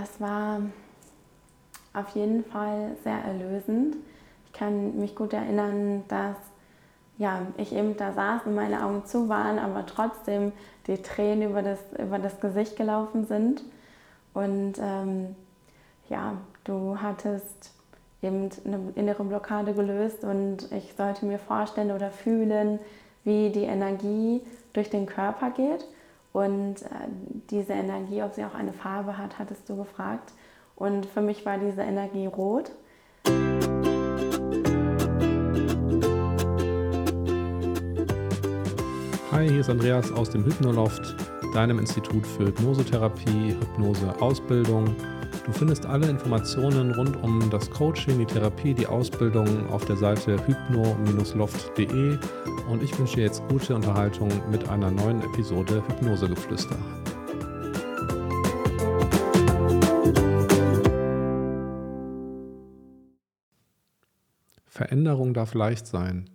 das war auf jeden Fall sehr erlösend. Ich kann mich gut erinnern, dass ja, ich eben da saß und meine Augen zu waren, aber trotzdem die Tränen über das, über das Gesicht gelaufen sind. Und ähm, ja, du hattest eben eine innere Blockade gelöst und ich sollte mir vorstellen oder fühlen, wie die Energie durch den Körper geht. Und äh, diese Energie, ob sie auch eine Farbe hat, hattest du gefragt. Und für mich war diese Energie rot. Hi, hier ist Andreas aus dem Hypnoloft, deinem Institut für Hypnosetherapie, Hypnose-Ausbildung. Du findest alle Informationen rund um das Coaching, die Therapie, die Ausbildung auf der Seite hypno-loft.de und ich wünsche dir jetzt gute Unterhaltung mit einer neuen Episode Hypnosegeflüster. Veränderung darf leicht sein.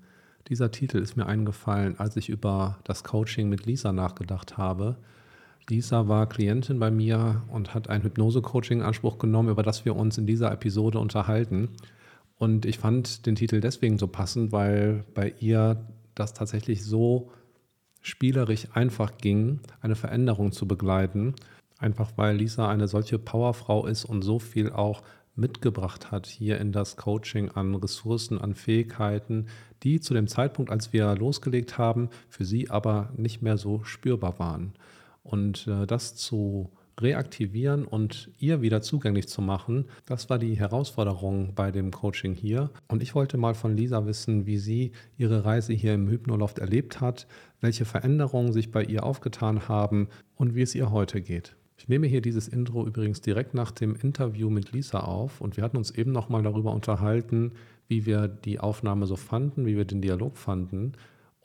Dieser Titel ist mir eingefallen, als ich über das Coaching mit Lisa nachgedacht habe. Lisa war Klientin bei mir und hat ein Hypnose-Coaching in Anspruch genommen, über das wir uns in dieser Episode unterhalten. Und ich fand den Titel deswegen so passend, weil bei ihr das tatsächlich so spielerisch einfach ging, eine Veränderung zu begleiten. Einfach weil Lisa eine solche Powerfrau ist und so viel auch mitgebracht hat hier in das Coaching an Ressourcen, an Fähigkeiten, die zu dem Zeitpunkt, als wir losgelegt haben, für sie aber nicht mehr so spürbar waren. Und äh, das zu reaktivieren und ihr wieder zugänglich zu machen, das war die Herausforderung bei dem Coaching hier. Und ich wollte mal von Lisa wissen, wie sie ihre Reise hier im Hypnoloft erlebt hat, welche Veränderungen sich bei ihr aufgetan haben und wie es ihr heute geht. Ich nehme hier dieses Intro übrigens direkt nach dem Interview mit Lisa auf und wir hatten uns eben nochmal darüber unterhalten, wie wir die Aufnahme so fanden, wie wir den Dialog fanden.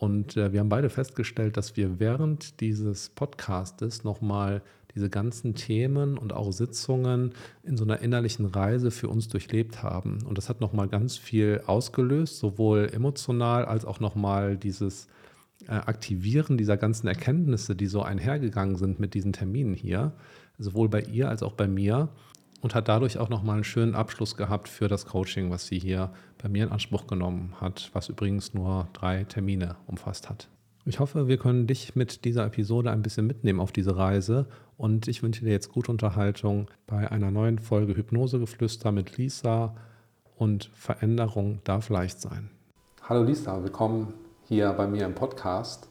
Und äh, wir haben beide festgestellt, dass wir während dieses Podcastes nochmal diese ganzen Themen und auch Sitzungen in so einer innerlichen Reise für uns durchlebt haben. Und das hat nochmal ganz viel ausgelöst, sowohl emotional als auch nochmal dieses äh, Aktivieren dieser ganzen Erkenntnisse, die so einhergegangen sind mit diesen Terminen hier, sowohl bei ihr als auch bei mir und hat dadurch auch nochmal einen schönen Abschluss gehabt für das Coaching, was sie hier bei mir in Anspruch genommen hat, was übrigens nur drei Termine umfasst hat. Ich hoffe, wir können dich mit dieser Episode ein bisschen mitnehmen auf diese Reise und ich wünsche dir jetzt gute Unterhaltung bei einer neuen Folge Hypnosegeflüster mit Lisa und Veränderung darf leicht sein. Hallo Lisa, willkommen hier bei mir im Podcast.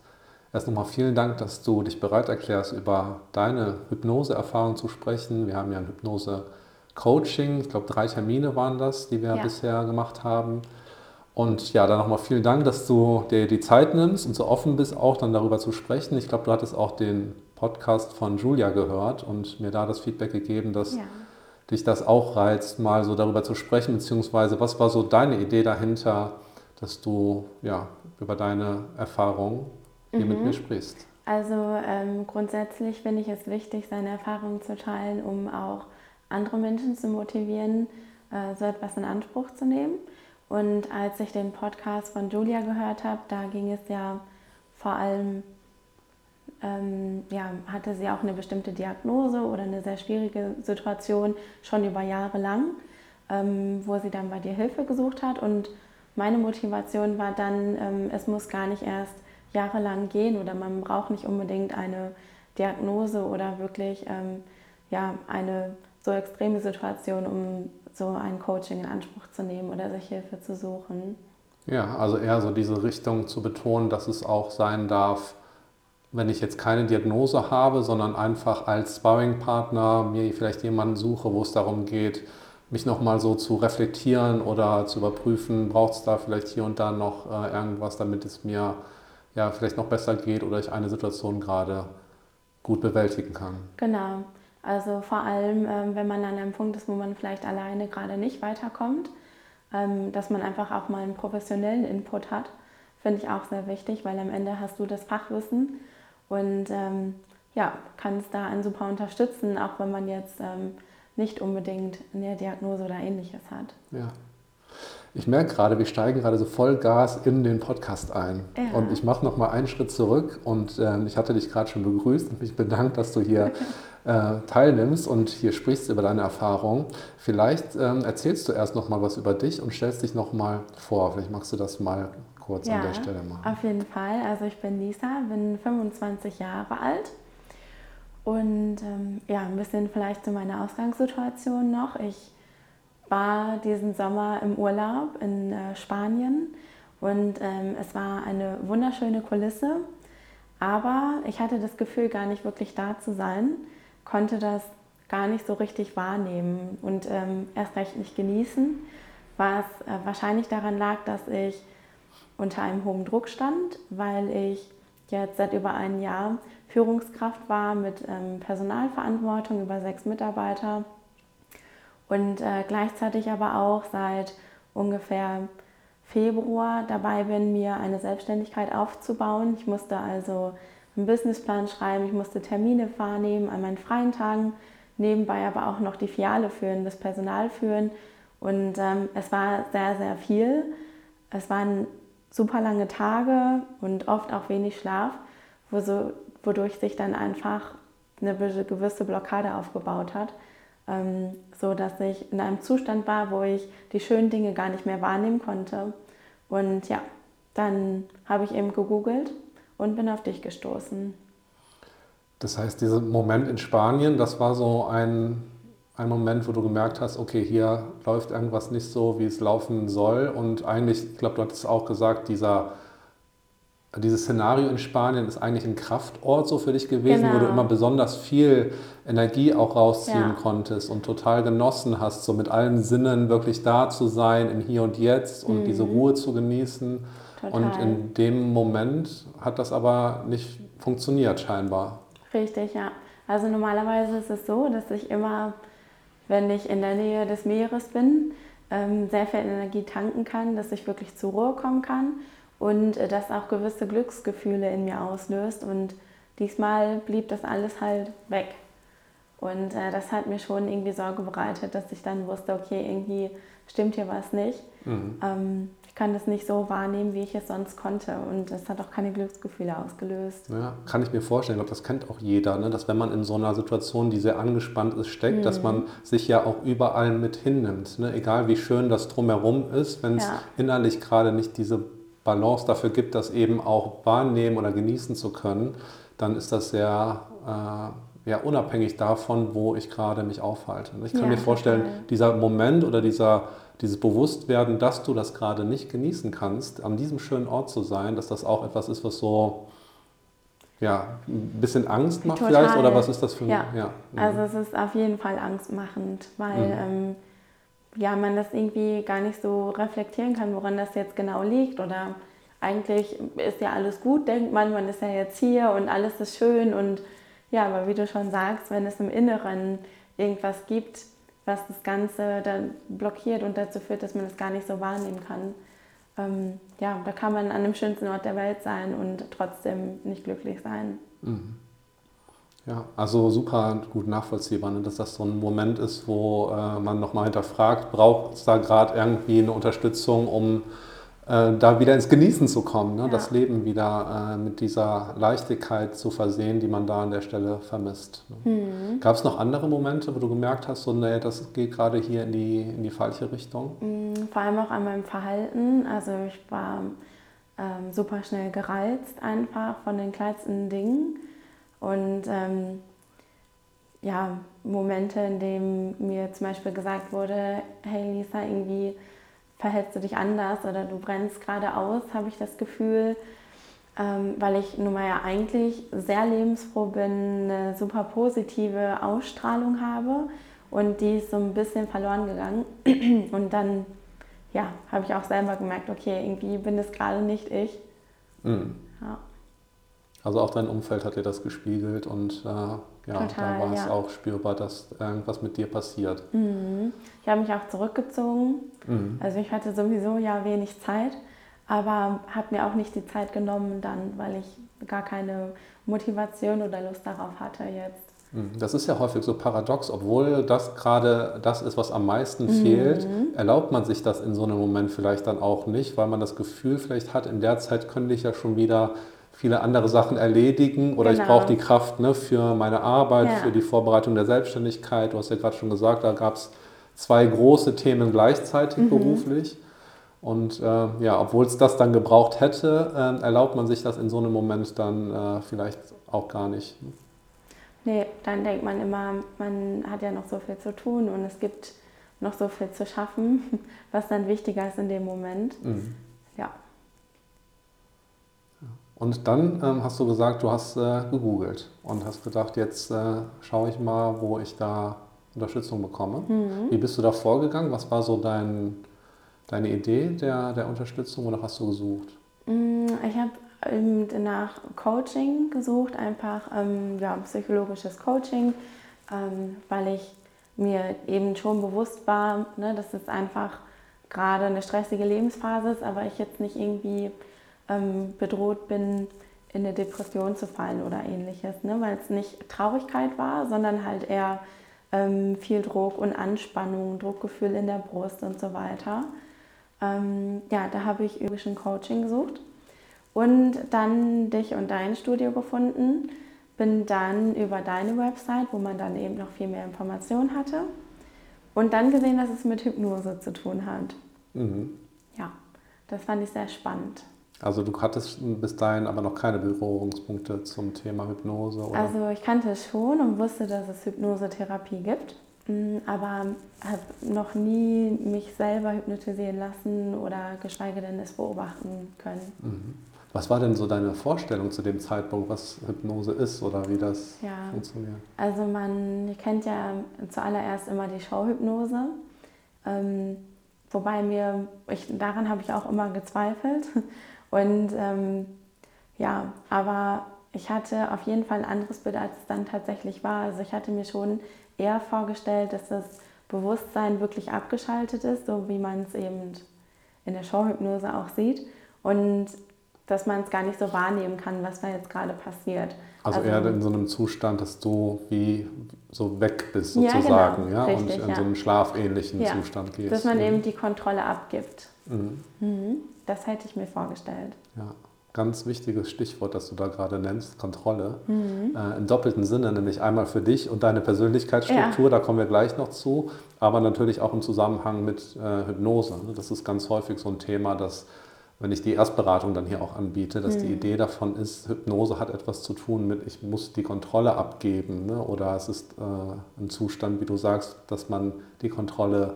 Erst nochmal vielen Dank, dass du dich bereit erklärst, über deine Hypnose-Erfahrung zu sprechen. Wir haben ja ein Hypnose-Coaching, ich glaube drei Termine waren das, die wir ja. bisher gemacht haben. Und ja, dann nochmal vielen Dank, dass du dir die Zeit nimmst und so offen bist, auch dann darüber zu sprechen. Ich glaube, du hattest auch den Podcast von Julia gehört und mir da das Feedback gegeben, dass ja. dich das auch reizt, mal so darüber zu sprechen, beziehungsweise was war so deine Idee dahinter, dass du ja über deine Erfahrungen hier mhm. mit mir sprichst. Also ähm, grundsätzlich finde ich es wichtig, seine Erfahrungen zu teilen, um auch andere Menschen zu motivieren, äh, so etwas in Anspruch zu nehmen. Und als ich den Podcast von Julia gehört habe, da ging es ja vor allem, ähm, ja, hatte sie auch eine bestimmte Diagnose oder eine sehr schwierige Situation schon über Jahre lang, ähm, wo sie dann bei dir Hilfe gesucht hat und meine Motivation war dann, ähm, es muss gar nicht erst jahrelang gehen oder man braucht nicht unbedingt eine Diagnose oder wirklich ähm, ja, eine so extreme Situation, um so ein Coaching in Anspruch zu nehmen oder sich Hilfe zu suchen. Ja, also eher so diese Richtung zu betonen, dass es auch sein darf, wenn ich jetzt keine Diagnose habe, sondern einfach als Sparring-Partner mir vielleicht jemanden suche, wo es darum geht, mich nochmal so zu reflektieren oder zu überprüfen, braucht es da vielleicht hier und da noch äh, irgendwas, damit es mir ja vielleicht noch besser geht oder ich eine Situation gerade gut bewältigen kann. Genau. Also vor allem, ähm, wenn man an einem Punkt ist, wo man vielleicht alleine gerade nicht weiterkommt, ähm, dass man einfach auch mal einen professionellen Input hat, finde ich auch sehr wichtig, weil am Ende hast du das Fachwissen und ähm, ja, kannst da einen super unterstützen, auch wenn man jetzt ähm, nicht unbedingt eine Diagnose oder ähnliches hat. Ja. Ich merke gerade, wir steigen gerade so voll Gas in den Podcast ein. Ja. Und ich mache noch mal einen Schritt zurück. Und äh, ich hatte dich gerade schon begrüßt und mich bedankt, dass du hier äh, teilnimmst und hier sprichst über deine Erfahrung. Vielleicht ähm, erzählst du erst noch mal was über dich und stellst dich noch mal vor. Vielleicht magst du das mal kurz ja, an der Stelle machen. Auf jeden Fall. Also ich bin Lisa, bin 25 Jahre alt. Und ähm, ja, ein bisschen vielleicht zu meiner Ausgangssituation noch. Ich war diesen Sommer im Urlaub in äh, Spanien. Und ähm, es war eine wunderschöne Kulisse, aber ich hatte das Gefühl, gar nicht wirklich da zu sein, konnte das gar nicht so richtig wahrnehmen und ähm, erst recht nicht genießen, was äh, wahrscheinlich daran lag, dass ich unter einem hohen Druck stand, weil ich jetzt seit über einem Jahr Führungskraft war mit ähm, Personalverantwortung über sechs Mitarbeiter und äh, gleichzeitig aber auch seit ungefähr Februar dabei bin, mir eine Selbstständigkeit aufzubauen. Ich musste also einen Businessplan schreiben, ich musste Termine wahrnehmen an meinen freien Tagen, nebenbei aber auch noch die Filiale führen, das Personal führen. Und ähm, es war sehr, sehr viel. Es waren super lange Tage und oft auch wenig Schlaf, wodurch sich dann einfach eine gewisse Blockade aufgebaut hat ähm, so dass ich in einem Zustand war, wo ich die schönen Dinge gar nicht mehr wahrnehmen konnte. Und ja, dann habe ich eben gegoogelt und bin auf dich gestoßen. Das heißt, dieser Moment in Spanien, das war so ein, ein Moment, wo du gemerkt hast, okay, hier läuft irgendwas nicht so, wie es laufen soll. Und eigentlich, ich glaube, du hattest auch gesagt, dieser dieses Szenario in Spanien ist eigentlich ein Kraftort so für dich gewesen, genau. wo du genau. immer besonders viel Energie auch rausziehen ja. konntest und total genossen hast, so mit allen Sinnen wirklich da zu sein, im Hier und Jetzt und mhm. diese Ruhe zu genießen. Total. Und in dem Moment hat das aber nicht funktioniert scheinbar. Richtig, ja. Also normalerweise ist es so, dass ich immer, wenn ich in der Nähe des Meeres bin, ähm, sehr viel Energie tanken kann, dass ich wirklich zur Ruhe kommen kann und äh, das auch gewisse Glücksgefühle in mir auslöst. Und diesmal blieb das alles halt weg. Und äh, das hat mir schon irgendwie Sorge bereitet, dass ich dann wusste, okay, irgendwie stimmt hier was nicht. Mhm. Ähm, ich kann das nicht so wahrnehmen, wie ich es sonst konnte. Und das hat auch keine Glücksgefühle ausgelöst. Ja, kann ich mir vorstellen. Ich glaube, das kennt auch jeder, ne? dass wenn man in so einer Situation, die sehr angespannt ist, steckt, mhm. dass man sich ja auch überall mit hinnimmt. Ne? Egal wie schön das drumherum ist, wenn es ja. innerlich gerade nicht diese Balance dafür gibt, das eben auch wahrnehmen oder genießen zu können, dann ist das sehr äh, ja, unabhängig davon, wo ich gerade mich aufhalte. Ich kann ja, mir vorstellen, total. dieser Moment oder dieser, dieses Bewusstwerden, dass du das gerade nicht genießen kannst, an diesem schönen Ort zu sein, dass das auch etwas ist, was so ja, ein bisschen Angst macht Total. vielleicht oder was ist das für ein... Ja. ja. Also es ist auf jeden Fall angstmachend, weil mhm. ähm, ja, man das irgendwie gar nicht so reflektieren kann, woran das jetzt genau liegt. Oder eigentlich ist ja alles gut, denkt man, man ist ja jetzt hier und alles ist schön. Und ja, aber wie du schon sagst, wenn es im Inneren irgendwas gibt, was das Ganze dann blockiert und dazu führt, dass man es gar nicht so wahrnehmen kann, ähm, ja, da kann man an dem schönsten Ort der Welt sein und trotzdem nicht glücklich sein. Mhm. Ja, also super gut nachvollziehbar, ne? dass das so ein Moment ist, wo äh, man nochmal hinterfragt, braucht es da gerade irgendwie eine Unterstützung, um äh, da wieder ins Genießen zu kommen, ne? Ja. das Leben wieder äh, mit dieser Leichtigkeit zu versehen, die man da an der Stelle vermisst. Ne? Mhm. Gab es noch andere Momente, wo du gemerkt hast, so, nee, das geht gerade hier in die, in die falsche Richtung? Mhm, vor allem auch an meinem Verhalten. Also ich war ähm, super schnell gereizt einfach von den kleinsten Dingen und ähm, ja, Momente, in denen mir zum Beispiel gesagt wurde, hey Lisa, irgendwie verhältst du dich anders oder du brennst gerade aus, habe ich das Gefühl, ähm, weil ich nun mal ja eigentlich sehr lebensfroh bin, eine super positive Ausstrahlung habe und die ist so ein bisschen verloren gegangen. Und dann ja, habe ich auch selber gemerkt, okay, irgendwie bin es gerade nicht ich. Mhm. Ja. Also auch dein Umfeld hat dir das gespiegelt und äh, ja, Total, da war es ja. auch spürbar, dass irgendwas mit dir passiert. Mhm. Ich habe mich auch zurückgezogen. Mhm. Also ich hatte sowieso ja wenig Zeit, aber habe mir auch nicht die Zeit genommen dann, weil ich gar keine Motivation oder Lust darauf hatte jetzt. Mhm. Das ist ja häufig so paradox, obwohl das gerade das ist, was am meisten mhm. fehlt, erlaubt man sich das in so einem Moment vielleicht dann auch nicht, weil man das Gefühl vielleicht hat, in der Zeit könnte ich ja schon wieder viele andere Sachen erledigen oder Genau. ich brauche die Kraft ne, für meine Arbeit, Ja. für die Vorbereitung der Selbstständigkeit. Du hast ja gerade schon gesagt, da gab es zwei große Themen gleichzeitig Mhm. beruflich. Und äh, ja, obwohl es das dann gebraucht hätte, äh, erlaubt man sich das in so einem Moment dann äh, vielleicht auch gar nicht. Nee, dann denkt man immer, man hat ja noch so viel zu tun und es gibt noch so viel zu schaffen, was dann wichtiger ist in dem Moment. Mhm. Und dann ähm, hast du gesagt, du hast äh, gegoogelt und hast gedacht, jetzt äh, schaue ich mal, wo ich da Unterstützung bekomme. Mhm. Wie bist du da vorgegangen? Was war so dein, deine Idee der, der Unterstützung? Wonach hast du gesucht? Mm, ich habe ähm, nach Coaching gesucht, einfach ähm, ja, psychologisches Coaching, ähm, weil ich mir eben schon bewusst war, ne, dass es einfach gerade eine stressige Lebensphase ist, aber ich jetzt nicht irgendwie ähm, bedroht bin, in eine Depression zu fallen oder ähnliches, ne, weil es nicht Traurigkeit war, sondern halt eher ähm, viel Druck und Anspannung, Druckgefühl in der Brust und so weiter. Ähm, ja, da habe ich üblichen Coaching gesucht und dann dich und dein Studio gefunden. Bin dann über deine Website, wo man dann eben noch viel mehr Informationen hatte. Und dann gesehen, dass es mit Hypnose zu tun hat. Mhm. Ja, das fand ich sehr spannend. Also du hattest bis dahin aber noch keine Berührungspunkte zum Thema Hypnose, oder? Also ich kannte es schon und wusste, dass es Hypnosetherapie gibt, mm, aber habe noch nie mich selber hypnotisieren lassen oder geschweige denn es beobachten können. mhm. Was war denn so deine Vorstellung zu dem Zeitpunkt, was Hypnose ist oder wie das Ja. funktioniert? Also man kennt ja zuallererst immer die Showhypnose, ähm, wobei mir, ich, daran habe ich auch immer gezweifelt. Und ähm, ja, aber ich hatte auf jeden Fall ein anderes Bild, als es dann tatsächlich war. Also ich hatte mir schon eher vorgestellt, dass das Bewusstsein wirklich abgeschaltet ist, so wie man es eben in der Showhypnose auch sieht. Und dass man es gar nicht so wahrnehmen kann, was da jetzt gerade passiert. Also, Also- eher in so einem Zustand, dass du wie so weg bist Ja, sozusagen, genau. ja, und Richtig, in ja. so einen schlafähnlichen Ja. Zustand gehst. Dass man Mhm. eben die Kontrolle abgibt. Mhm. Mhm. Das hätte ich mir vorgestellt. Ja, ganz wichtiges Stichwort, das du da gerade nennst, Kontrolle. Mhm. Äh, Im doppelten Sinne, nämlich einmal für dich und deine Persönlichkeitsstruktur, da kommen wir gleich noch zu, aber natürlich auch im Zusammenhang mit äh, Hypnose. ne? Das ist ganz häufig so ein Thema, dass, wenn ich die Erstberatung dann hier auch anbiete, dass die Mhm. Idee davon ist, Hypnose hat etwas zu tun mit, ich muss die Kontrolle abgeben. Ne? Oder es ist äh, ein Zustand, wie du sagst, dass man die Kontrolle äh,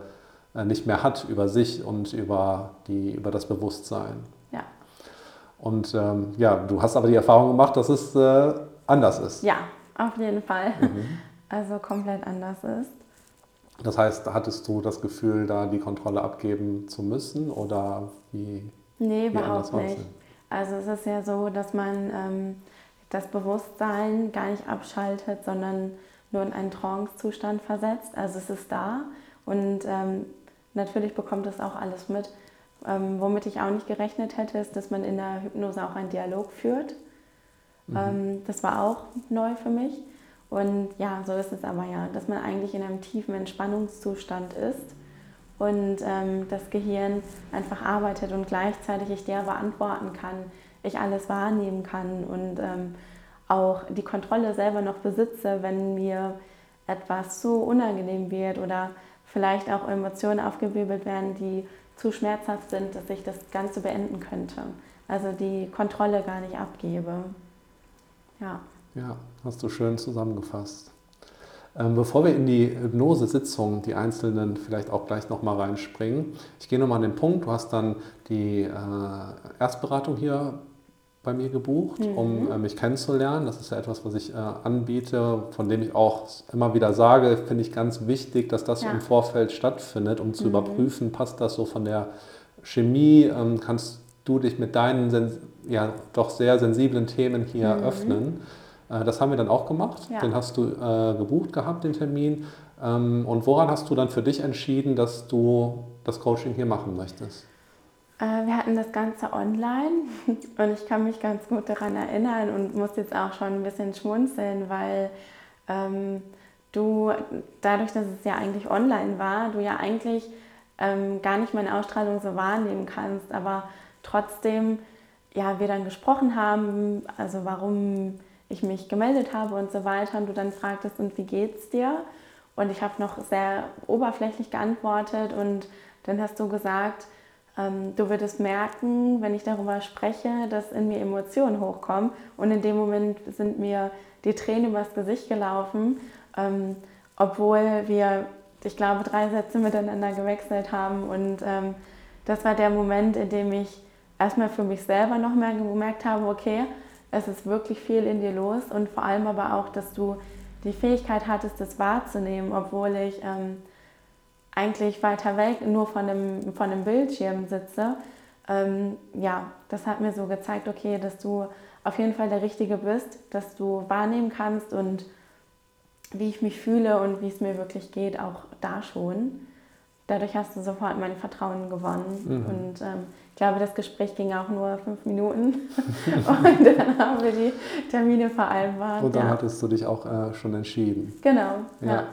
nicht mehr hat über sich und über, die, über das Bewusstsein. Ja. Und ähm, ja, du hast aber die Erfahrung gemacht, dass es äh, anders ist. ja, auf jeden Fall. Mhm. Also komplett anders ist. Das heißt, hattest du das Gefühl, da die Kontrolle abgeben zu müssen oder wie? Nee, wie überhaupt nicht. denn? Also es ist ja so, dass man ähm, das Bewusstsein gar nicht abschaltet, sondern nur in einen Trance-Zustand versetzt. Also es ist da und ähm, natürlich bekommt es auch alles mit. Ähm, womit ich auch nicht gerechnet hätte, ist, dass man in der Hypnose auch einen Dialog führt. Mhm. Ähm, das war auch neu für mich. Und ja, so ist es aber ja, dass man eigentlich in einem tiefen Entspannungszustand ist und ähm, das Gehirn einfach arbeitet und gleichzeitig ich der beantworten kann, ich alles wahrnehmen kann und ähm, auch die Kontrolle selber noch besitze, wenn mir etwas zu unangenehm wird oder vielleicht auch Emotionen aufgewirbelt werden, die zu schmerzhaft sind, dass ich das Ganze beenden könnte. Also die Kontrolle gar nicht abgebe. Ja. Ja, hast du schön zusammengefasst. Ähm, bevor wir in die Hypnosesitzung, die einzelnen vielleicht auch gleich nochmal reinspringen, ich gehe nochmal an den Punkt, du hast dann die äh, Erstberatung hier bei mir gebucht, Mhm. um äh, mich kennenzulernen. Das ist ja etwas, was ich äh, anbiete, von dem ich auch immer wieder sage, finde ich ganz wichtig, dass das Ja. im Vorfeld stattfindet, um zu Mhm. überprüfen, passt das so von der Chemie, ähm, kannst du dich mit deinen ja, doch sehr sensiblen Themen hier Mhm. öffnen. Äh, Das haben wir dann auch gemacht. Ja. Den hast du äh, gebucht gehabt, den Termin. Ähm, und woran hast du dann für dich entschieden, dass du das Coaching hier machen möchtest? Äh, Wir hatten das Ganze online und ich kann mich ganz gut daran erinnern und muss jetzt auch schon ein bisschen schmunzeln, weil ähm, du, dadurch, dass es ja eigentlich online war, du ja eigentlich ähm, gar nicht meine Ausstrahlung so wahrnehmen kannst, aber trotzdem ja, wir dann gesprochen haben, also warum ich mich gemeldet habe und so weiter und du dann fragtest, und wie geht's dir? Und ich habe noch sehr oberflächlich geantwortet und dann hast du gesagt, du würdest merken, wenn ich darüber spreche, dass in mir Emotionen hochkommen. Und in dem Moment sind mir die Tränen übers Gesicht gelaufen, ähm, obwohl wir, ich glaube, drei Sätze miteinander gewechselt haben. Und ähm, das war der Moment, in dem ich erstmal für mich selber noch mehr gemerkt habe, okay, es ist wirklich viel in dir los. Und vor allem aber auch, dass du die Fähigkeit hattest, das wahrzunehmen, obwohl ich ähm, eigentlich weiter weg nur von einem, von einem Bildschirm sitze. Ähm, ja, das hat mir so gezeigt, okay, dass du auf jeden Fall der Richtige bist, dass du wahrnehmen kannst und wie ich mich fühle und wie es mir wirklich geht, auch da schon dadurch hast du sofort mein Vertrauen gewonnen. Mhm. Und ähm, ich glaube, das Gespräch ging auch nur fünf Minuten. und dann haben wir die Termine vereinbart. Und dann ja. hattest du dich auch äh, schon entschieden. Genau. Ja. ja.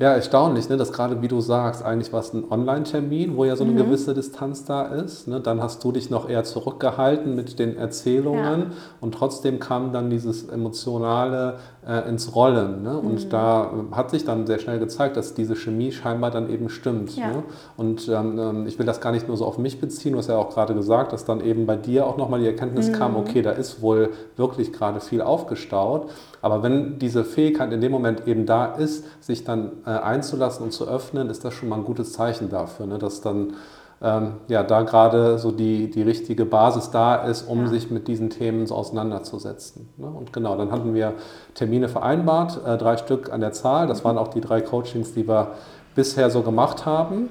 Ja, erstaunlich, ne, dass gerade wie du sagst, eigentlich war es ein Online-Termin, wo ja so eine mhm. gewisse Distanz da ist. Ne? Dann hast du dich noch eher zurückgehalten mit den Erzählungen ja. und trotzdem kam dann dieses Emotionale äh, ins Rollen. Ne? Und mhm. da äh, hat sich dann sehr schnell gezeigt, dass diese Chemie scheinbar dann eben stimmt. Ja. Ne? Und ähm, ähm, ich will das gar nicht nur so auf mich beziehen, du hast ja auch gerade gesagt, dass dann eben bei dir auch nochmal die Erkenntnis mhm. kam, okay, da ist wohl wirklich gerade viel aufgestaut. Aber wenn diese Fähigkeit in dem Moment eben da ist, sich dann äh, einzulassen und zu öffnen, ist das schon mal ein gutes Zeichen dafür, ne? dass dann ähm, ja, da gerade so die, die richtige Basis da ist, um ja. sich mit diesen Themen so auseinanderzusetzen. Ne? Und genau, dann hatten wir Termine vereinbart, äh, drei Stück an der Zahl. Das mhm. waren auch die drei Coachings, die wir bisher so gemacht haben.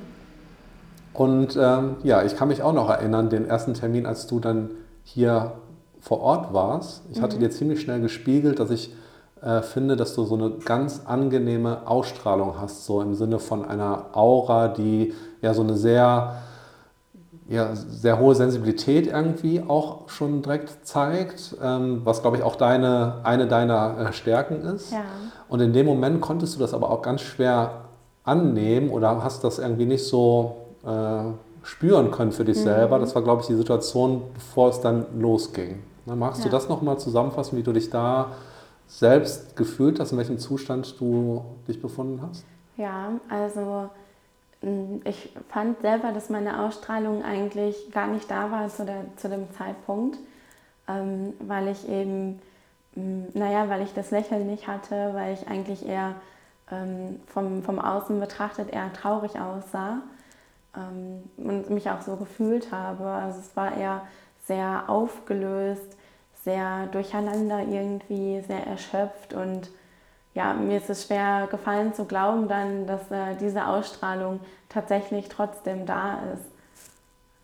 Und ähm, ja, ich kann mich auch noch erinnern, den ersten Termin, als du dann hier vor Ort warst. Ich mhm. hatte dir ziemlich schnell gespiegelt, dass ich äh, finde, dass du so eine ganz angenehme Ausstrahlung hast, so im Sinne von einer Aura, die ja so eine sehr, ja, sehr hohe Sensibilität irgendwie auch schon direkt zeigt, ähm, was glaube ich auch deine, eine deiner äh, Stärken ist. Ja. Und in dem Moment konntest du das aber auch ganz schwer annehmen oder hast das irgendwie nicht so äh, spüren können für dich mhm. selber. Das war glaube ich die Situation, bevor es dann losging. Na, magst ja. du das nochmal zusammenfassen, wie du dich da selbst gefühlt hast, in welchem Zustand du dich befunden hast? Ja, also ich fand selber, dass meine Ausstrahlung eigentlich gar nicht da war zu, der, zu dem Zeitpunkt, ähm, weil ich eben, mm, naja, weil ich das Lächeln nicht hatte, weil ich eigentlich eher ähm, vom, vom Außen betrachtet eher traurig aussah ähm, und mich auch so gefühlt habe. Also es war eher sehr aufgelöst, sehr durcheinander irgendwie, sehr erschöpft und ja, mir ist es schwer gefallen zu glauben dann, dass äh, diese Ausstrahlung tatsächlich trotzdem da ist.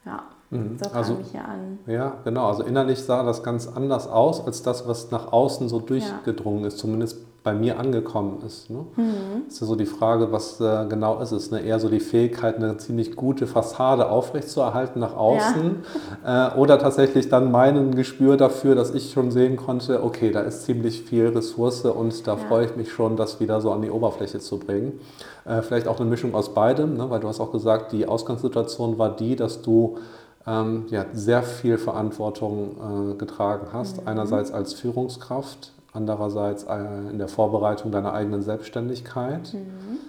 Ja, mhm. so kam also, ich hier an. Ja, genau. Also innerlich sah das ganz anders aus als das, was nach außen so durchgedrungen ja. ist, zumindest bei mir angekommen ist. Ne? Mhm. ist ja so die Frage, was äh, genau ist es? Ne? Eher so die Fähigkeit, eine ziemlich gute Fassade aufrechtzuerhalten nach außen ja. äh, oder tatsächlich dann mein Gespür dafür, dass ich schon sehen konnte, okay, da ist ziemlich viel Ressource und da ja. freue ich mich schon, das wieder so an die Oberfläche zu bringen. Äh, vielleicht auch eine Mischung aus beidem, ne? weil du hast auch gesagt, die Ausgangssituation war die, dass du ähm, ja, sehr viel Verantwortung äh, getragen hast. Mhm. Einerseits als Führungskraft, andererseits äh, in der Vorbereitung deiner eigenen Selbstständigkeit. Mhm.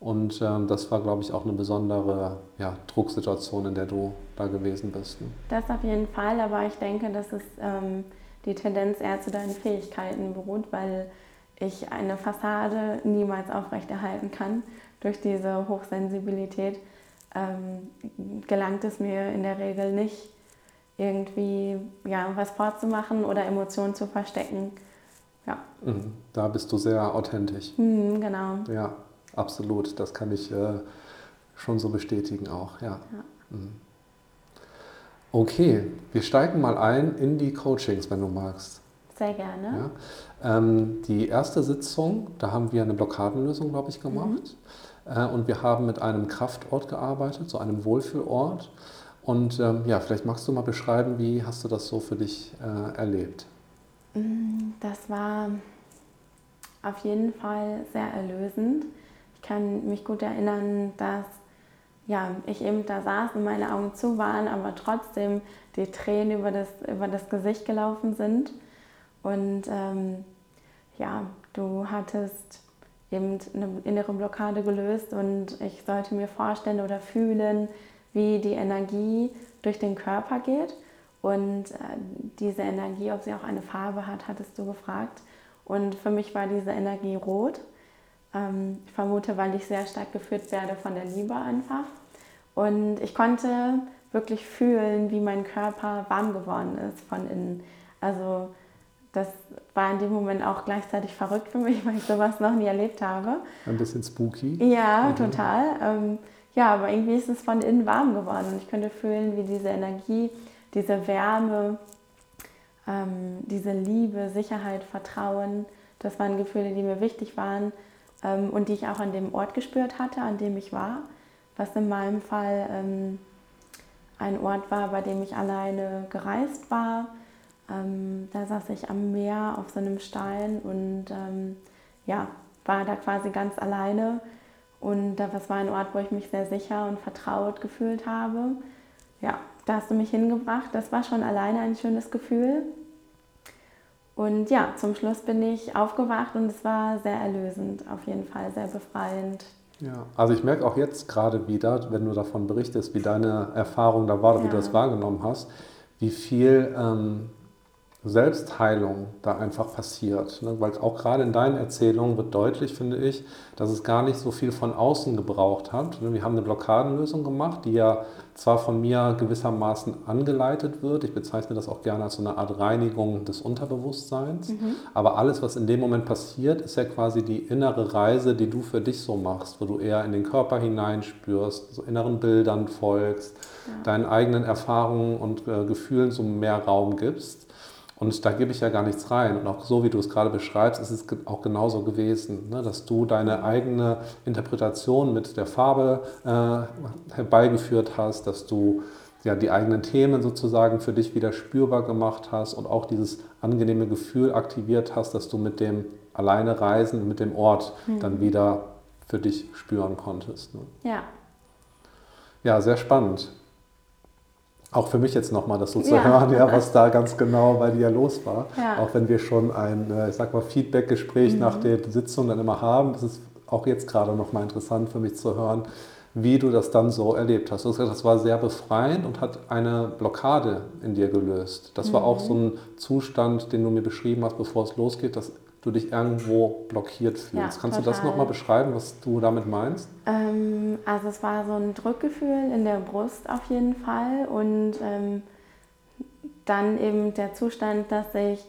Und ähm, das war, glaube ich, auch eine besondere ja, Drucksituation, in der du da gewesen bist. Ne? Das auf jeden Fall, aber ich denke, dass es ähm, die Tendenz eher zu deinen Fähigkeiten beruht, weil ich eine Fassade niemals aufrechterhalten kann. Durch diese Hochsensibilität ähm, gelangt es mir in der Regel nicht, irgendwie ja, was vorzumachen oder Emotionen zu verstecken. Ja. Mhm. Da bist du sehr authentisch. Mhm, genau. Ja, absolut. Das kann ich äh, schon so bestätigen auch. Ja. ja. Mhm. Okay, wir steigen mal ein in die Coachings, wenn du magst. Sehr gerne. Ja. Ähm, die erste Sitzung, da haben wir eine Blockadenlösung, glaube ich, gemacht. Mhm. Äh, und wir haben mit einem Kraftort gearbeitet, so einem Wohlfühlort. Und ähm, ja, vielleicht magst du mal beschreiben, wie hast du das so für dich äh, erlebt? Das war auf jeden Fall sehr erlösend. Ich kann mich gut erinnern, dass ja, ich eben da saß und meine Augen zu waren, aber trotzdem die Tränen über das, über das Gesicht gelaufen sind. Und ähm, ja, du hattest eben eine innere Blockade gelöst und ich sollte mir vorstellen oder fühlen, wie die Energie durch den Körper geht. Und äh, diese Energie, ob sie auch eine Farbe hat, hattest du gefragt. Und für mich war diese Energie rot. Ähm, ich vermute, weil ich sehr stark geführt werde von der Liebe einfach. Und ich konnte wirklich fühlen, wie mein Körper warm geworden ist von innen. Also das war in dem Moment auch gleichzeitig verrückt für mich, weil ich sowas noch nie erlebt habe. Ein bisschen spooky. Ja, mhm. total. Ähm, ja, aber irgendwie ist es von innen warm geworden und ich könnte fühlen, wie diese Energie, diese Wärme, ähm, diese Liebe, Sicherheit, Vertrauen, das waren Gefühle, die mir wichtig waren ähm, und die ich auch an dem Ort gespürt hatte, an dem ich war, was in meinem Fall ähm, ein Ort war, bei dem ich alleine gereist war ähm, da saß ich am Meer auf so einem Stein und ähm, ja, war da quasi ganz alleine. Und das war ein Ort, wo ich mich sehr sicher und vertraut gefühlt habe. Ja, da hast du mich hingebracht. Das war schon alleine ein schönes Gefühl. Und ja, zum Schluss bin ich aufgewacht und es war sehr erlösend, auf jeden Fall sehr befreiend. Ja, also ich merke auch jetzt gerade wieder, wenn du davon berichtest, wie deine Erfahrung da war, ja. wie du das wahrgenommen hast, wie viel ähm, Selbstheilung da einfach passiert. Ne? Weil auch gerade in deinen Erzählungen wird deutlich, finde ich, dass es gar nicht so viel von außen gebraucht hat. Ne? Wir haben eine Blockadenlösung gemacht, die ja zwar von mir gewissermaßen angeleitet wird, ich bezeichne das auch gerne als so eine Art Reinigung des Unterbewusstseins, mhm. aber alles, was in dem Moment passiert, ist ja quasi die innere Reise, die du für dich so machst, wo du eher in den Körper hineinspürst, so inneren Bildern folgst, ja. deinen eigenen Erfahrungen und äh, Gefühlen so mehr Raum gibst. Und da gebe ich ja gar nichts rein. Und auch so, wie du es gerade beschreibst, ist es auch genauso gewesen, ne? dass du deine eigene Interpretation mit der Farbe äh, herbeigeführt hast, dass du ja, die eigenen Themen sozusagen für dich wieder spürbar gemacht hast und auch dieses angenehme Gefühl aktiviert hast, dass du mit dem alleine Reisen, mit dem Ort mhm. dann wieder für dich spüren konntest. Ne? Ja. Ja, sehr spannend. Auch für mich jetzt nochmal das so zu ja. hören, ja, was da ganz genau bei dir los war. Ja. Auch wenn wir schon ein, äh, ich sag mal, Feedback-Gespräch mhm. nach der Sitzung dann immer haben, das ist auch jetzt gerade nochmal interessant für mich zu hören, wie du das dann so erlebt hast. Du hast gesagt, das war sehr befreiend und hat eine Blockade in dir gelöst. Das mhm. war auch so ein Zustand, den du mir beschrieben hast, bevor es losgeht, dass du dich irgendwo blockiert fühlst. Ja, Kannst total. du das nochmal beschreiben, was du damit meinst? Ähm, also es war so ein Drückgefühl in der Brust auf jeden Fall und ähm, dann eben der Zustand, dass ich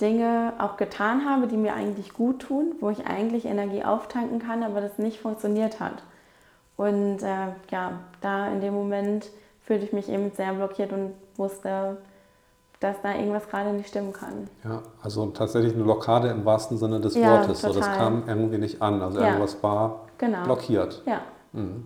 Dinge auch getan habe, die mir eigentlich gut tun, wo ich eigentlich Energie auftanken kann, aber das nicht funktioniert hat. Und äh, ja, da in dem Moment fühlte ich mich eben sehr blockiert und wusste, dass da irgendwas gerade nicht stimmen kann. Ja, also tatsächlich eine Blockade im wahrsten Sinne des ja, Wortes. So, das kam irgendwie nicht an. Also ja. irgendwas war genau. blockiert. Ja. Mhm.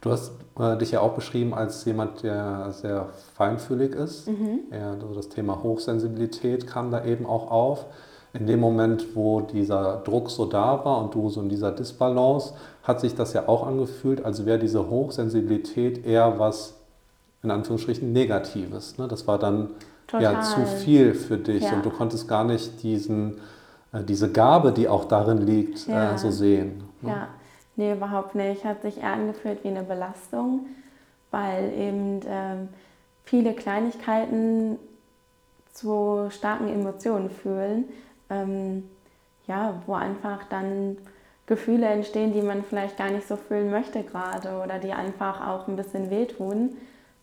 Du hast äh, dich ja auch beschrieben als jemand, der sehr feinfühlig ist. Mhm. Ja, also das Thema Hochsensibilität kam da eben auch auf. In dem Moment, wo dieser Druck so da war und du so in dieser Disbalance, hat sich das ja auch angefühlt, als wäre diese Hochsensibilität eher was in Anführungsstrichen Negatives. Ne? Das war dann Total. ja zu viel für dich ja. und du konntest gar nicht diesen, äh, diese Gabe, die auch darin liegt, äh, ja. so sehen. Ne? Ja, nee, überhaupt nicht. Hat sich eher angefühlt wie eine Belastung, weil eben ähm, viele Kleinigkeiten zu starken Emotionen fühlen, ähm, ja, wo einfach dann Gefühle entstehen, die man vielleicht gar nicht so fühlen möchte gerade oder die einfach auch ein bisschen wehtun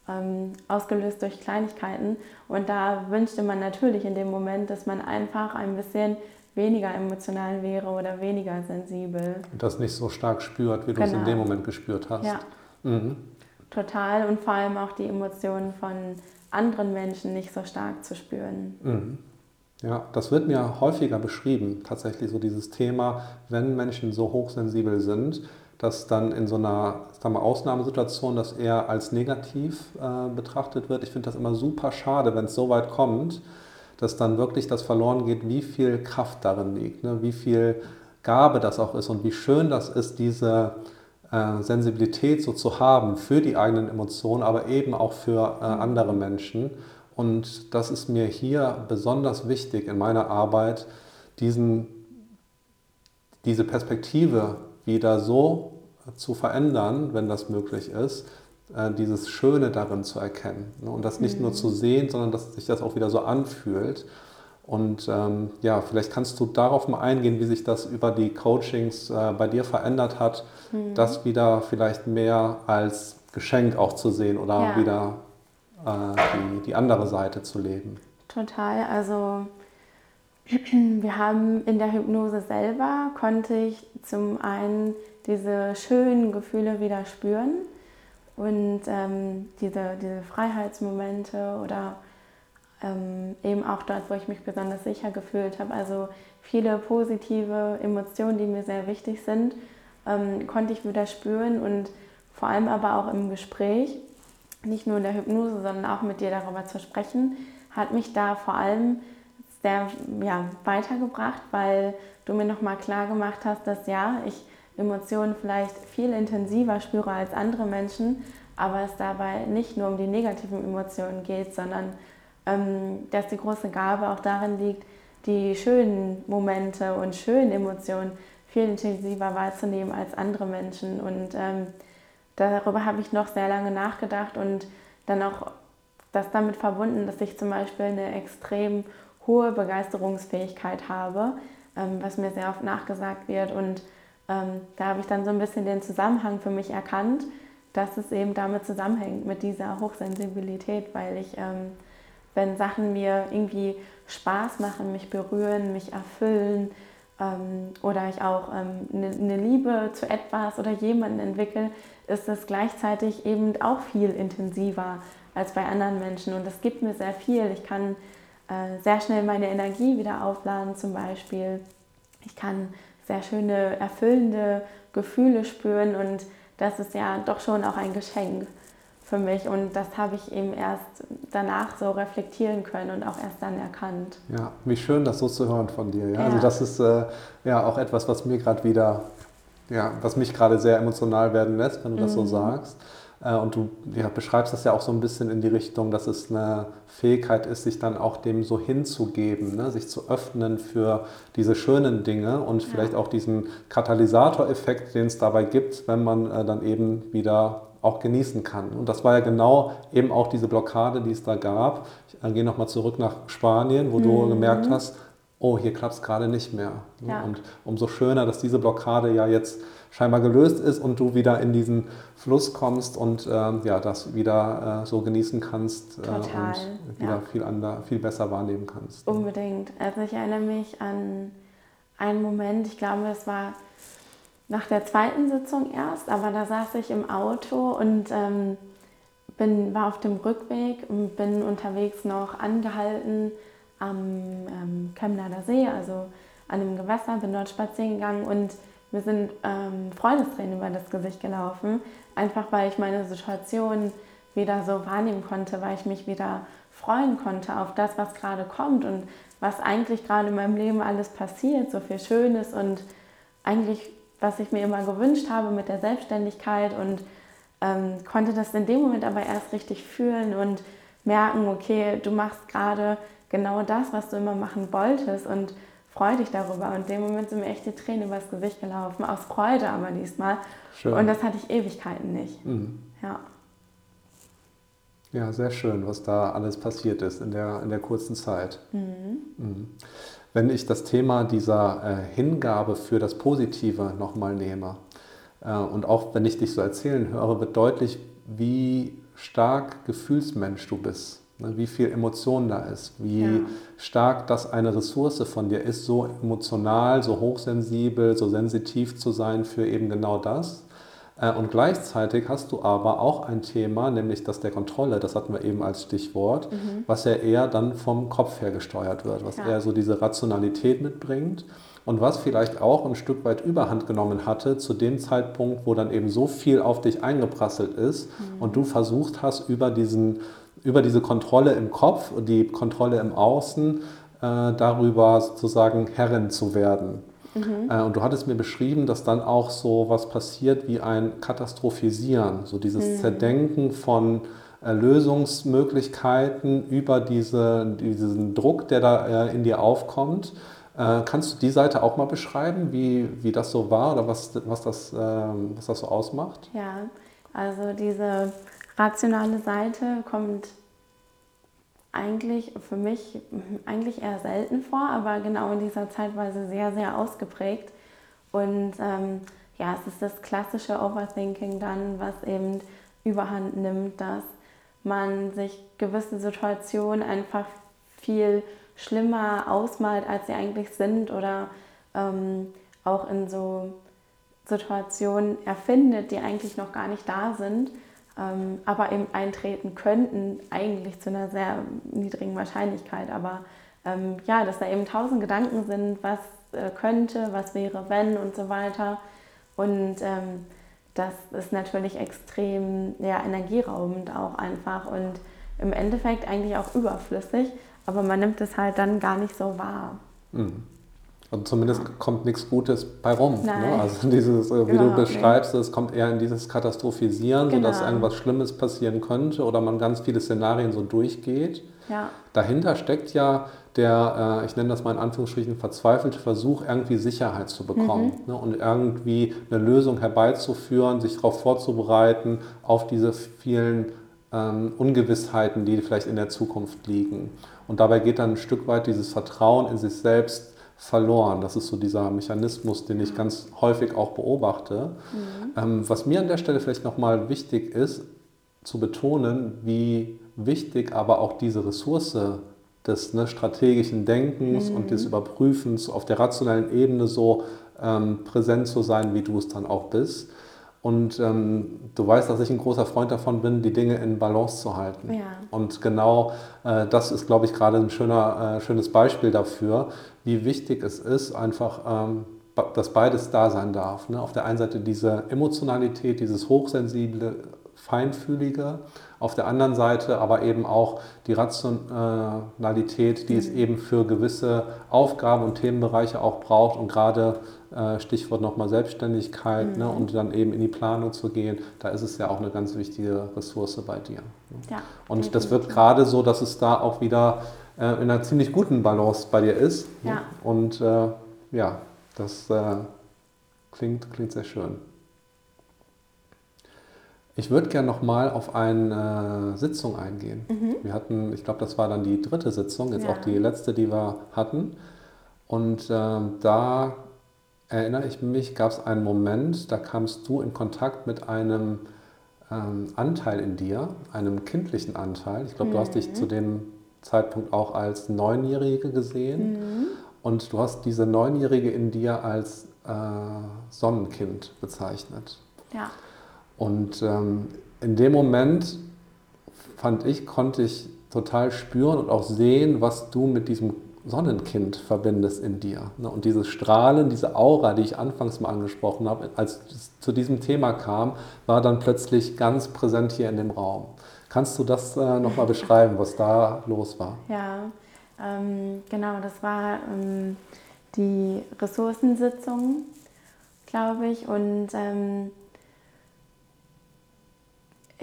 ähm, ausgelöst durch Kleinigkeiten. Und da wünschte man natürlich in dem Moment, dass man einfach ein bisschen weniger emotional wäre oder weniger sensibel. Und das nicht so stark spürt, wie du es in dem genau. Moment gespürt hast. Ja. Mhm. Total und vor allem auch die Emotionen von anderen Menschen nicht so stark zu spüren. Mhm. Ja, das wird mir häufiger beschrieben, tatsächlich so dieses Thema, wenn Menschen so hochsensibel sind, dass dann in so einer sagen wir, Ausnahmesituation das eher als negativ äh, betrachtet wird. Ich finde das immer super schade, wenn es so weit kommt, dass dann wirklich das verloren geht, wie viel Kraft darin liegt, ne? wie viel Gabe das auch ist und wie schön das ist, diese äh, Sensibilität so zu haben für die eigenen Emotionen, aber eben auch für äh, andere Menschen. Und das ist mir hier besonders wichtig in meiner Arbeit, diesen, diese Perspektive wieder so zu verändern, wenn das möglich ist, äh, dieses Schöne darin zu erkennen. Ne? Und das nicht mhm. nur zu sehen, sondern dass sich das auch wieder so anfühlt. Und ähm, ja, vielleicht kannst du darauf mal eingehen, wie sich das über die Coachings äh, bei dir verändert hat, mhm. das wieder vielleicht mehr als Geschenk auch zu sehen oder ja. wieder äh, die, die andere Seite zu leben. Total. Also wir haben in der Hypnose selber, konnte ich zum einen diese schönen Gefühle wieder spüren und ähm, diese, diese Freiheitsmomente oder ähm, eben auch dort, wo ich mich besonders sicher gefühlt habe. Also viele positive Emotionen, die mir sehr wichtig sind, ähm, konnte ich wieder spüren und vor allem aber auch im Gespräch, nicht nur in der Hypnose, sondern auch mit dir darüber zu sprechen, hat mich da vor allem sehr ja, weitergebracht, weil du mir nochmal klar gemacht hast, dass ja, ich Emotionen vielleicht viel intensiver spüre als andere Menschen, aber es dabei nicht nur um die negativen Emotionen geht, sondern ähm, dass die große Gabe auch darin liegt, die schönen Momente und schönen Emotionen viel intensiver wahrzunehmen als andere Menschen. Und ähm, darüber habe ich noch sehr lange nachgedacht und dann auch das damit verbunden, dass ich zum Beispiel eine extrem hohe Begeisterungsfähigkeit habe, ähm, was mir sehr oft nachgesagt wird. Und ähm, da habe ich dann so ein bisschen den Zusammenhang für mich erkannt, dass es eben damit zusammenhängt mit dieser Hochsensibilität, weil ich ähm, wenn Sachen mir irgendwie Spaß machen, mich berühren, mich erfüllen ähm, oder ich auch ähm, eine, eine Liebe zu etwas oder jemanden entwickle, ist es gleichzeitig eben auch viel intensiver als bei anderen Menschen und das gibt mir sehr viel. Ich kann äh, sehr schnell meine Energie wieder aufladen zum Beispiel. Ich kann sehr schöne, erfüllende Gefühle spüren und das ist ja doch schon auch ein Geschenk für mich. Und das habe ich eben erst danach so reflektieren können und auch erst dann erkannt. Ja, wie schön, das so zu hören von dir. Ja? Also ja. Also das ist äh, ja auch etwas, was mir gerade wieder, ja, was mich gerade sehr emotional werden lässt, wenn du das so mhm. sagst. Äh, und du ja, beschreibst das ja auch so ein bisschen in die Richtung, dass es eine Fähigkeit ist, sich dann auch dem so hinzugeben, ne? sich zu öffnen für diese schönen Dinge und ja. vielleicht auch diesen Katalysatoreffekt, den es dabei gibt, wenn man äh, dann eben wieder auch genießen kann. Und das war ja genau eben auch diese Blockade, die es da gab. Ich äh, gehe nochmal zurück nach Spanien, wo mhm. du gemerkt hast, oh, hier klappt es gerade nicht mehr. Ja. Und umso schöner, dass diese Blockade ja jetzt scheinbar gelöst ist und du wieder in diesen Fluss kommst und ähm, ja, das wieder äh, so genießen kannst äh, und wieder ja. viel, ander, viel besser wahrnehmen kannst. Unbedingt. Also ich erinnere mich an einen Moment, ich glaube, es war nach der zweiten Sitzung erst, aber da saß ich im Auto und ähm, bin, war auf dem Rückweg und bin unterwegs noch angehalten am ähm, Chemnader See, also an einem Gewässer, bin dort spazieren gegangen und mir sind ähm, Freudestränen über das Gesicht gelaufen, einfach weil ich meine Situation wieder so wahrnehmen konnte, weil ich mich wieder freuen konnte auf das, was gerade kommt und was eigentlich gerade in meinem Leben alles passiert, so viel Schönes und eigentlich was ich mir immer gewünscht habe mit der Selbstständigkeit und ähm, konnte das in dem Moment aber erst richtig fühlen und merken, okay, du machst gerade genau das, was du immer machen wolltest und freu dich darüber. Und in dem Moment sind mir echt die Tränen übers Gesicht gelaufen, aus Freude aber diesmal. Schön. Und das hatte ich Ewigkeiten nicht. Mhm. Ja. Ja, sehr schön, was da alles passiert ist in der, in der kurzen Zeit. Mhm. Mhm wenn ich das Thema dieser äh, Hingabe für das Positive nochmal nehme äh, und auch wenn ich dich so erzählen höre, wird deutlich, wie stark Gefühlsmensch du bist? Wie viel Emotion da ist, wie ja. stark das eine Ressource von dir ist, so emotional, so hochsensibel, so sensitiv zu sein für eben genau das. Äh, und gleichzeitig hast du aber auch ein Thema, nämlich das der Kontrolle, das hatten wir eben als Stichwort, mhm. was ja eher dann vom Kopf her gesteuert wird, was ja. eher so diese Rationalität mitbringt und was vielleicht auch ein Stück weit Überhand genommen hatte zu dem Zeitpunkt, wo dann eben so viel auf dich eingeprasselt ist mhm. und du versucht hast, über, diesen, über diese Kontrolle im Kopf und die Kontrolle im Außen äh, darüber sozusagen Herrin zu werden. Mhm. Äh, und du hattest mir beschrieben, dass dann auch so was passiert wie ein Katastrophisieren, so dieses mhm. Zerdenken von Lösungsmöglichkeiten über diese, diesen Druck, der da äh, in dir aufkommt. Äh, kannst du die Seite auch mal beschreiben, wie, wie das so war oder was, was, das, ähm, was das so ausmacht? Ja, also diese rationale Seite kommt eigentlich für mich eigentlich eher selten vor, aber genau in dieser Zeit war sie sehr, sehr ausgeprägt. Und ähm, ja, es ist das klassische Overthinking dann, was eben überhand nimmt, dass man sich gewisse Situationen einfach viel schlimmer ausmalt, als sie eigentlich sind oder ähm, auch in so Situationen erfindet, die eigentlich noch gar nicht da sind, ähm, aber eben eintreten könnten, eigentlich zu einer sehr niedrigen Wahrscheinlichkeit. Aber ähm, ja, dass da eben tausend Gedanken sind, was äh, könnte, was wäre, wenn und so weiter. Und ähm, das ist natürlich extrem ja, energieraubend auch einfach und im Endeffekt eigentlich auch überflüssig, aber man nimmt es halt dann gar nicht so wahr. Mhm. Und zumindest kommt nichts Gutes bei rum. Ne? Also dieses, äh, wie Überhaupt du beschreibst, es kommt eher in dieses Katastrophisieren, genau. sodass irgendwas Schlimmes passieren könnte oder man ganz viele Szenarien so durchgeht. Ja. Dahinter steckt ja der, äh, ich nenne das mal in Anführungsstrichen, verzweifelte Versuch, irgendwie Sicherheit zu bekommen mhm. ne, und irgendwie eine Lösung herbeizuführen, sich darauf vorzubereiten, auf diese vielen ähm, Ungewissheiten, die vielleicht in der Zukunft liegen. Und dabei geht dann ein Stück weit dieses Vertrauen in sich selbst verloren. Das ist so dieser Mechanismus, den ich mhm. ganz häufig auch beobachte. Mhm. Ähm, was mir an der Stelle vielleicht nochmal wichtig ist, zu betonen, wie wichtig aber auch diese Ressource des ne, strategischen Denkens mhm. und des Überprüfens auf der rationellen Ebene so ähm, präsent zu sein, wie du es dann auch bist. Und ähm, du weißt, dass ich ein großer Freund davon bin, die Dinge in Balance zu halten. Ja. Und genau äh, das ist, glaube ich, gerade ein schöner, äh, schönes Beispiel dafür, wie wichtig es ist, einfach, ähm, dass beides da sein darf. Ne? Auf der einen Seite diese Emotionalität, dieses hochsensible, feinfühlige, auf der anderen Seite aber eben auch die Rationalität, die mhm. es eben für gewisse Aufgaben und Themenbereiche auch braucht und gerade äh, Stichwort nochmal Selbstständigkeit ne, mhm. ne, und dann eben in die Planung zu gehen, da ist es ja auch eine ganz wichtige Ressource bei dir. Ne? Ja, und das wird gerade so, dass es da auch wieder äh, in einer ziemlich guten Balance bei dir ist. Ne? Ja. Ne? Und äh, ja, das äh, klingt, klingt sehr schön. Ich würde gerne nochmal auf eine äh, Sitzung eingehen. Mhm. Wir hatten, ich glaube, das war dann die dritte Sitzung, jetzt ja. auch die letzte, die wir hatten. Und äh, da erinnere ich mich, gab es einen Moment, da kamst du in Kontakt mit einem ähm, Anteil in dir, einem kindlichen Anteil. Ich glaube, mhm. du hast dich mhm. zu dem Zeitpunkt auch als Neunjährige gesehen. Mhm. Und du hast diese Neunjährige in dir als äh, Sonnenkind bezeichnet. Ja. Und ähm, in dem Moment fand ich, konnte ich total spüren und auch sehen, was du mit diesem Sonnenkind verbindest in dir. Ne? Und dieses Strahlen, diese Aura, die ich anfangs mal angesprochen habe, als es zu diesem Thema kam, war dann plötzlich ganz präsent hier in dem Raum. Kannst du das äh, nochmal beschreiben, was da los war? Ja, ähm, genau, das war ähm, die Ressourcensitzung, glaube ich. Und ähm,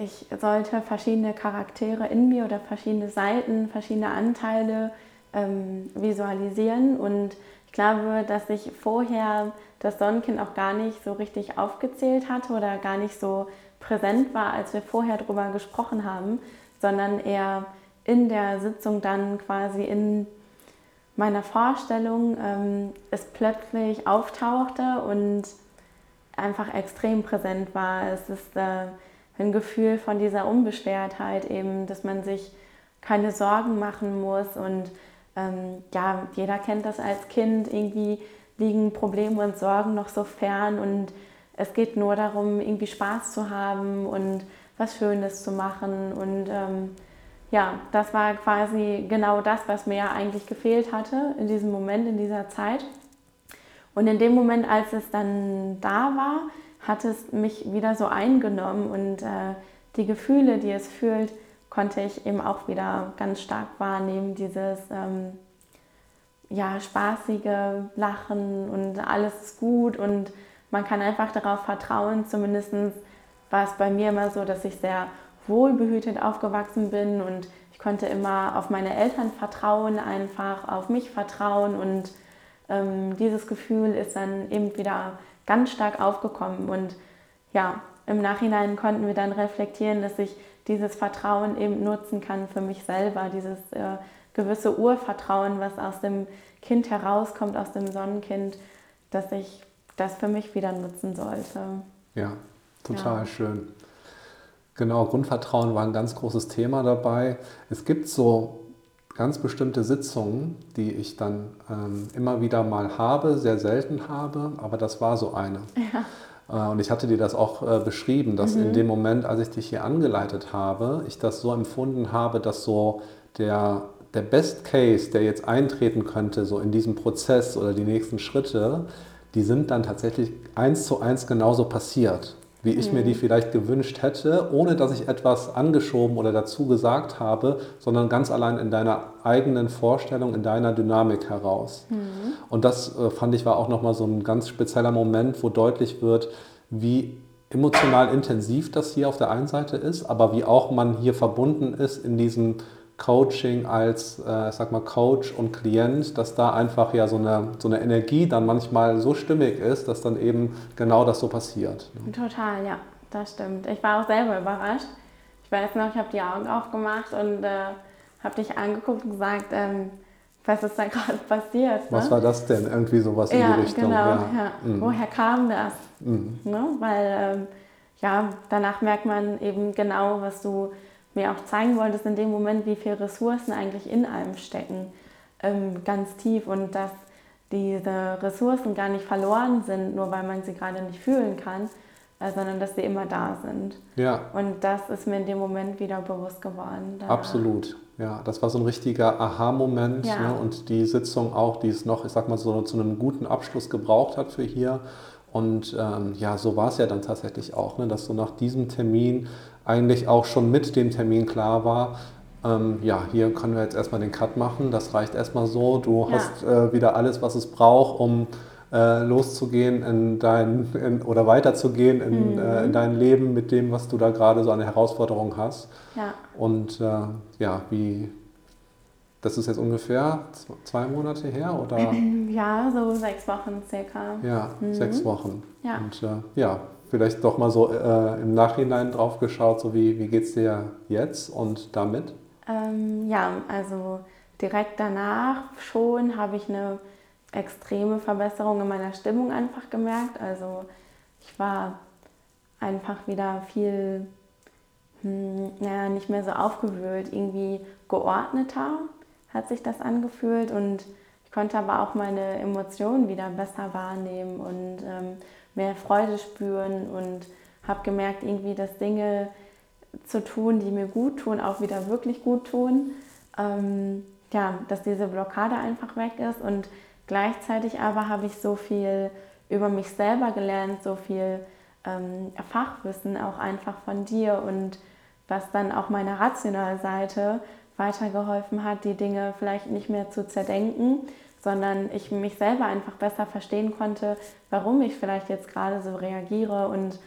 ich sollte verschiedene Charaktere in mir oder verschiedene Seiten, verschiedene Anteile ähm, visualisieren. Und ich glaube, dass ich vorher das Sonnenkind auch gar nicht so richtig aufgezählt hatte oder gar nicht so präsent war, als wir vorher darüber gesprochen haben, sondern eher in der Sitzung dann quasi in meiner Vorstellung ähm, es plötzlich auftauchte und einfach extrem präsent war. Es ist äh, ein Gefühl von dieser Unbeschwertheit eben, dass man sich keine Sorgen machen muss und ähm, ja, jeder kennt das als Kind, irgendwie liegen Probleme und Sorgen noch so fern und es geht nur darum, irgendwie Spaß zu haben und was Schönes zu machen und ähm, ja, das war quasi genau das, was mir ja eigentlich gefehlt hatte in diesem Moment, in dieser Zeit. Und in dem Moment, als es dann da war, hat es mich wieder so eingenommen und äh, die Gefühle, die es fühlt, konnte ich eben auch wieder ganz stark wahrnehmen. Dieses, ähm, ja, spaßige Lachen und alles ist gut und man kann einfach darauf vertrauen. Zumindest war es bei mir immer so, dass ich sehr wohlbehütet aufgewachsen bin und ich konnte immer auf meine Eltern vertrauen, einfach auf mich vertrauen und ähm, dieses Gefühl ist dann eben wieder ganz stark aufgekommen und ja, im Nachhinein konnten wir dann reflektieren, dass ich dieses Vertrauen eben nutzen kann für mich selber, dieses äh, gewisse Urvertrauen, was aus dem Kind herauskommt, aus dem Sonnenkind, dass ich das für mich wieder nutzen sollte. Ja, total ja. schön. Genau, Grundvertrauen war ein ganz großes Thema dabei. Es gibt so ganz bestimmte Sitzungen, die ich dann ähm, immer wieder mal habe, sehr selten habe, aber das war so eine. Ja. Äh, und ich hatte dir das auch äh, beschrieben, dass mhm. in dem Moment, als ich dich hier angeleitet habe, ich das so empfunden habe, dass so der, der Best Case, der jetzt eintreten könnte, so in diesem Prozess oder die nächsten Schritte, die sind dann tatsächlich eins zu eins genauso passiert wie ich mhm. mir die mhm. vielleicht gewünscht hätte, ohne dass ich etwas angeschoben oder dazu gesagt habe, sondern ganz allein in deiner eigenen Vorstellung, in deiner Dynamik heraus. Mhm. Und das äh, fand ich war auch nochmal so ein ganz spezieller Moment, wo deutlich wird, wie emotional intensiv das hier auf der einen Seite ist, aber wie auch man hier verbunden ist in diesem Coaching als, äh, sag mal, Coach und Klient, dass da einfach ja so eine, so eine Energie dann manchmal so stimmig ist, dass dann eben genau das so passiert. Ne? Total, ja, das stimmt. Ich war auch selber überrascht. Ich weiß noch, ich habe die Augen aufgemacht und äh, habe dich angeguckt und gesagt, ähm, was ist da gerade passiert? Was ne? war das denn? Irgendwie sowas ja, in die Richtung. Genau, ja. ja. Mhm. Woher kam das? Mhm. Ne? Weil ähm, ja, danach merkt man eben genau, was du mir auch zeigen wolltest in dem Moment, wie viele Ressourcen eigentlich in einem stecken, ähm, ganz tief und dass diese Ressourcen gar nicht verloren sind, nur weil man sie gerade nicht fühlen kann, äh, sondern dass sie immer da sind. Ja. Und das ist mir in dem Moment wieder bewusst geworden. Absolut. Ja, das war so ein richtiger Aha-Moment ja. ne? und die Sitzung auch, die es noch, ich sag mal, so zu einem guten Abschluss gebraucht hat für hier. Und ähm, ja, so war es ja dann tatsächlich auch, ne? dass so nach diesem Termin eigentlich auch schon mit dem Termin klar war, ähm, ja, hier können wir jetzt erstmal den Cut machen, das reicht erstmal so, du ja. hast äh, wieder alles, was es braucht, um äh, loszugehen in dein, in, oder weiterzugehen in, mhm. äh, in dein Leben mit dem, was du da gerade so eine Herausforderung hast. Ja. Und äh, ja, wie, das ist jetzt ungefähr zwei Monate her, oder? Ja, so sechs Wochen circa. Ja, mhm. sechs Wochen. Ja. Und äh, ja, vielleicht doch mal so äh, im Nachhinein drauf geschaut, so wie, wie geht es dir jetzt und damit? Ähm, ja, also direkt danach schon habe ich eine extreme Verbesserung in meiner Stimmung einfach gemerkt. Also ich war einfach wieder viel, hm, naja, nicht mehr so aufgewühlt, irgendwie geordneter hat sich das angefühlt und ich konnte aber auch meine Emotionen wieder besser wahrnehmen und ähm, mehr Freude spüren und habe gemerkt, irgendwie, dass Dinge zu tun, die mir gut tun, auch wieder wirklich gut tun. Ähm, ja, dass diese Blockade einfach weg ist und gleichzeitig aber habe ich so viel über mich selber gelernt, so viel ähm, Fachwissen auch einfach von dir und was dann auch meiner rationalen Seite weitergeholfen hat, die Dinge vielleicht nicht mehr zu zerdenken, sondern ich mich selber einfach besser verstehen konnte, warum ich vielleicht jetzt gerade so reagiere. Und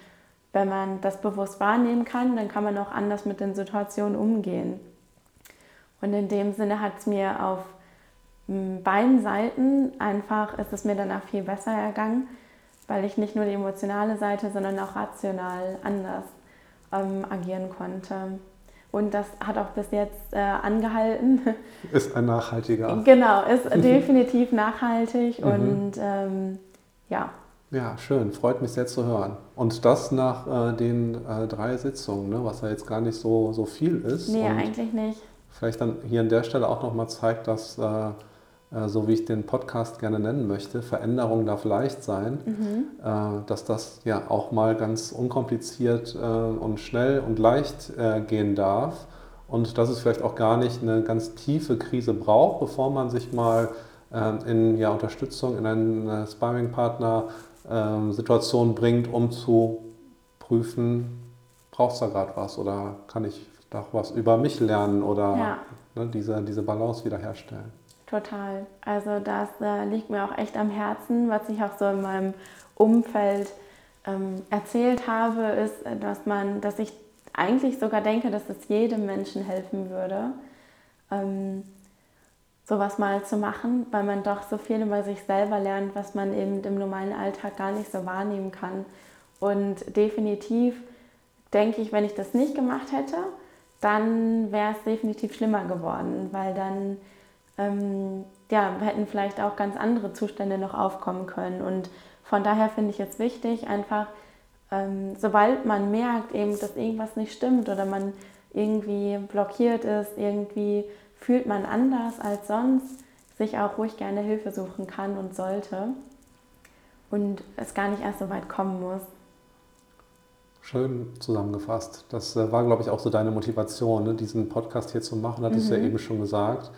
wenn man das bewusst wahrnehmen kann, dann kann man auch anders mit den Situationen umgehen. Und in dem Sinne hat es mir auf hm, beiden Seiten einfach, ist es mir danach viel besser ergangen, weil ich nicht nur die emotionale Seite, sondern auch rational anders ähm, agieren konnte. Und das hat auch bis jetzt äh, angehalten. Ist ein nachhaltiger. Genau, ist definitiv nachhaltig mhm. und ähm, ja. Ja, schön, freut mich sehr zu hören. Und das nach äh, den äh, drei Sitzungen, ne, was ja jetzt gar nicht so, so viel ist. Nee, und eigentlich nicht. Vielleicht dann hier an der Stelle auch nochmal zeigt, dass äh, so wie ich den Podcast gerne nennen möchte, Veränderung darf leicht sein, mhm. Äh, dass das ja auch mal ganz unkompliziert äh, und schnell und leicht gehen darf und dass es vielleicht auch gar nicht eine ganz tiefe Krise braucht, bevor man sich mal in ja, Unterstützung, in eine Sparring-Partner-Situation bringt, um zu prüfen, braucht es da gerade was oder kann ich doch was über mich lernen oder ja. ne, diese, diese Balance wiederherstellen. Total. Also das äh, liegt mir auch echt am Herzen, was ich auch so in meinem Umfeld ähm, erzählt habe, ist, dass man, dass ich eigentlich sogar denke, dass es jedem Menschen helfen würde, ähm, sowas mal zu machen, weil man doch so viel über sich selber lernt, was man eben im normalen Alltag gar nicht so wahrnehmen kann. Und definitiv denke ich, wenn ich das nicht gemacht hätte, dann wäre es definitiv schlimmer geworden, weil dann ähm, ja, hätten vielleicht auch ganz andere Zustände noch aufkommen können. Und von daher finde ich es wichtig, einfach, ähm, sobald man merkt, eben, dass irgendwas nicht stimmt oder man irgendwie blockiert ist, irgendwie fühlt man anders als sonst, sich auch ruhig gerne Hilfe suchen kann und sollte und es gar nicht erst so weit kommen muss. Schön zusammengefasst. Das äh, war, glaube ich, auch so deine Motivation, ne? diesen Podcast hier zu machen, hattest mhm. du ja eben schon gesagt.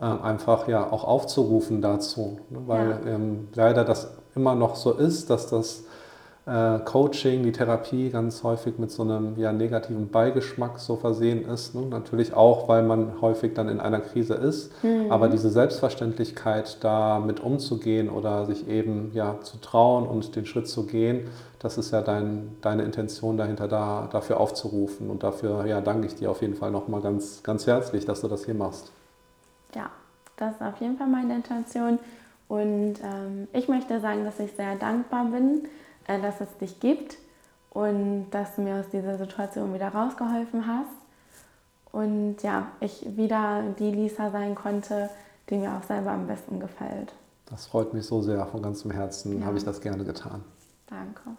Ähm, einfach ja auch aufzurufen dazu, ne? weil ja. ähm, leider das immer noch so ist, dass das äh, Coaching, die Therapie ganz häufig mit so einem ja, negativen Beigeschmack so versehen ist. Ne? Natürlich auch, weil man häufig dann in einer Krise ist. Mhm. Aber diese Selbstverständlichkeit, da mit umzugehen oder sich eben ja, zu trauen und den Schritt zu gehen, das ist ja dein, deine Intention dahinter, da, dafür aufzurufen. Und dafür ja, danke ich dir auf jeden Fall nochmal ganz, ganz herzlich, dass du das hier machst. Ja, das ist auf jeden Fall meine Intention. Und ähm, ich möchte sagen, dass ich sehr dankbar bin, äh, dass es dich gibt und dass du mir aus dieser Situation wieder rausgeholfen hast. Und ja, ich wieder die Lisa sein konnte, die mir auch selber am besten gefällt. Das freut mich so sehr, von ganzem Herzen ja. habe ich das gerne getan. Danke.